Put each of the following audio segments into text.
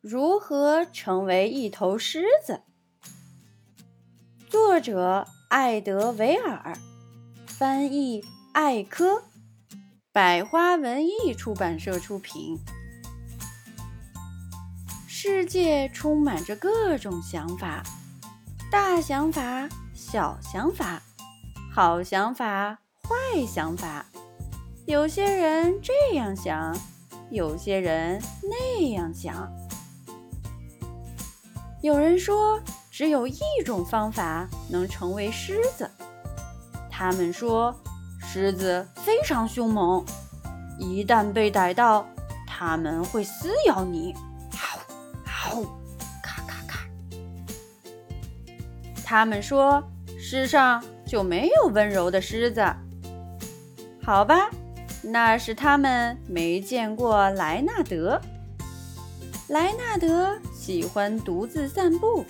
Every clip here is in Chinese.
如何成为一头狮子？作者艾德维尔，翻译艾科，百花文艺出版社出品。世界充满着各种想法，大想法、小想法，好想法、坏想法。有些人这样想，有些人那样想。有人说，只有一种方法能成为狮子。他们说，狮子非常凶猛，一旦被逮到，他们会撕咬你。嗷嗷，咔咔咔。他们说，世上就没有温柔的狮子。好吧，那是他们没见过莱纳德。莱纳德。喜欢独自散步，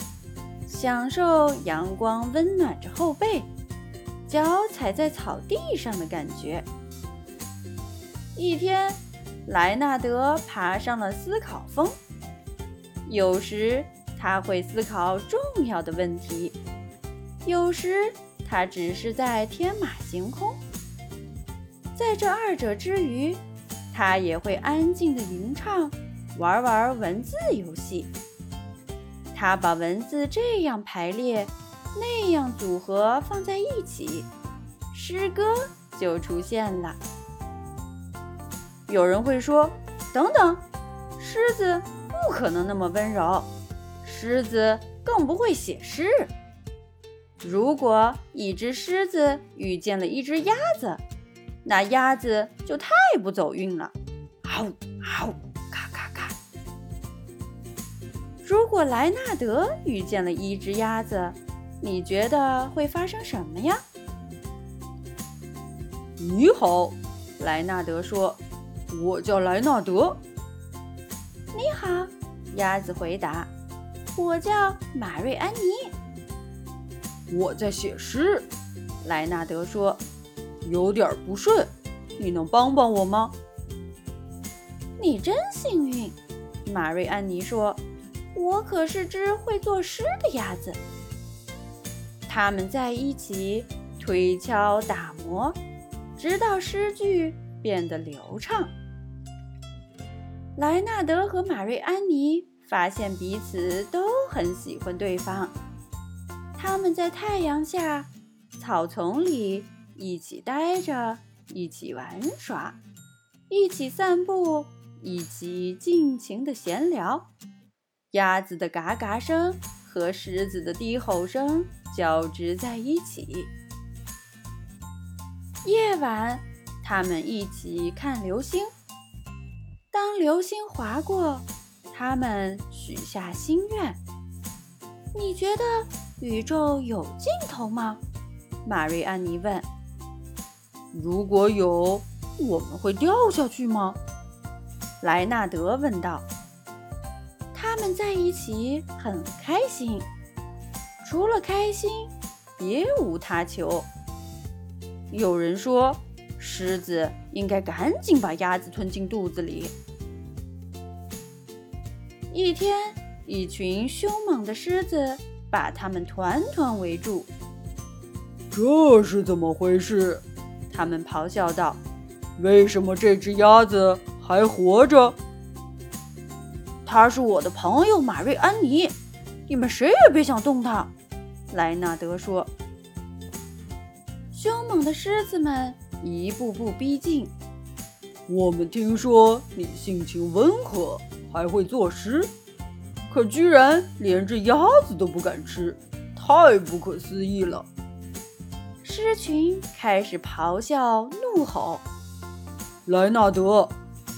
享受阳光温暖着后背，脚踩在草地上的感觉。一天，莱纳德爬上了思考峰。有时他会思考重要的问题，有时他只是在天马行空。在这二者之余，他也会安静的吟唱，玩玩文字游戏。他把文字这样排列，那样组合放在一起，诗歌就出现了。有人会说：“等等，狮子不可能那么温柔，狮子更不会写诗。如果一只狮子遇见了一只鸭子，那鸭子就太不走运了。”嗷嗷。果莱纳德遇见了一只鸭子，你觉得会发生什么呀？你好，莱纳德说：“我叫莱纳德。”你好，鸭子回答：“我叫马瑞安妮。”我在写诗，莱纳德说：“有点不顺，你能帮帮我吗？”你真幸运，马瑞安妮说。我可是只会作诗的鸭子。他们在一起推敲打磨，直到诗句变得流畅。莱纳德和马瑞安妮发现彼此都很喜欢对方。他们在太阳下、草丛里一起待着，一起玩耍，一起散步，一起尽情的闲聊。鸭子的嘎嘎声和狮子的低吼声交织在一起。夜晚，他们一起看流星。当流星划过，他们许下心愿。你觉得宇宙有尽头吗？玛瑞安妮问。如果有，我们会掉下去吗？莱纳德问道。在一起很开心，除了开心，别无他求。有人说，狮子应该赶紧把鸭子吞进肚子里。一天，一群凶猛的狮子把它们团团围住。这是怎么回事？他们咆哮道：“为什么这只鸭子还活着？”他是我的朋友马瑞安妮，你们谁也别想动他。”莱纳德说。凶猛的狮子们一步步逼近。我们听说你性情温和，还会作诗，可居然连只鸭子都不敢吃，太不可思议了！狮群开始咆哮怒吼。莱纳德。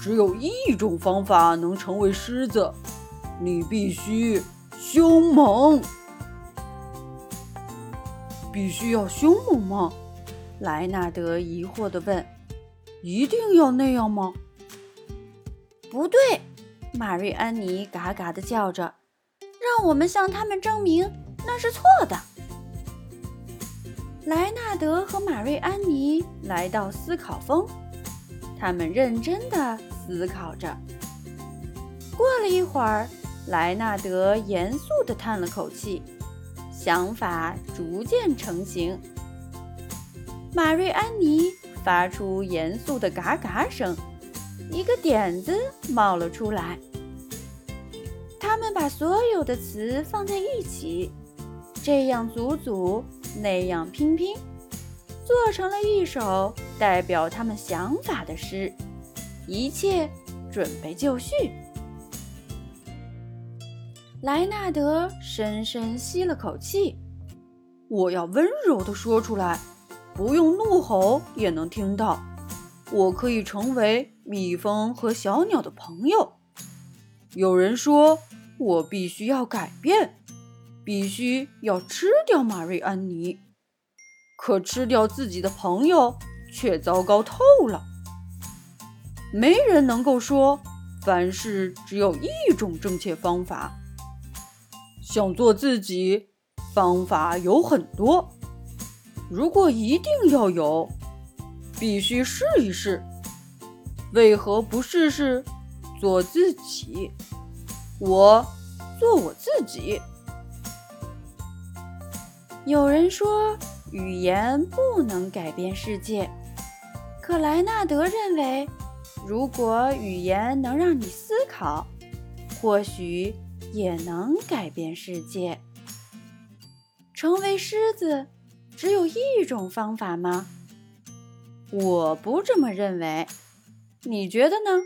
只有一种方法能成为狮子，你必须凶猛。必须要凶猛吗？莱纳德疑惑地问。一定要那样吗？不对，玛瑞安妮嘎嘎地叫着。让我们向他们证明那是错的。莱纳德和玛瑞安妮来到思考峰，他们认真地。思考着，过了一会儿，莱纳德严肃地叹了口气，想法逐渐成型。马瑞安妮发出严肃的嘎嘎声，一个点子冒了出来。他们把所有的词放在一起，这样组组，那样拼拼，做成了一首代表他们想法的诗。一切准备就绪。莱纳德深深吸了口气：“我要温柔地说出来，不用怒吼也能听到。我可以成为蜜蜂和小鸟的朋友。有人说。”我必须要改变，必须要吃掉马瑞安妮，可吃掉自己的朋友却糟糕透了。没人能够说凡事只有一种正确方法。想做自己，方法有很多。如果一定要有，必须试一试。为何不试试做自己？我做我自己。有人说语言不能改变世界，可莱纳德认为，如果语言能让你思考，或许也能改变世界。成为狮子只有一种方法吗？我不这么认为，你觉得呢？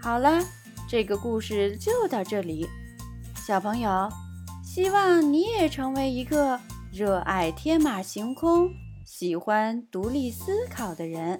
好了。这个故事就到这里，小朋友，希望你也成为一个热爱天马行空、喜欢独立思考的人。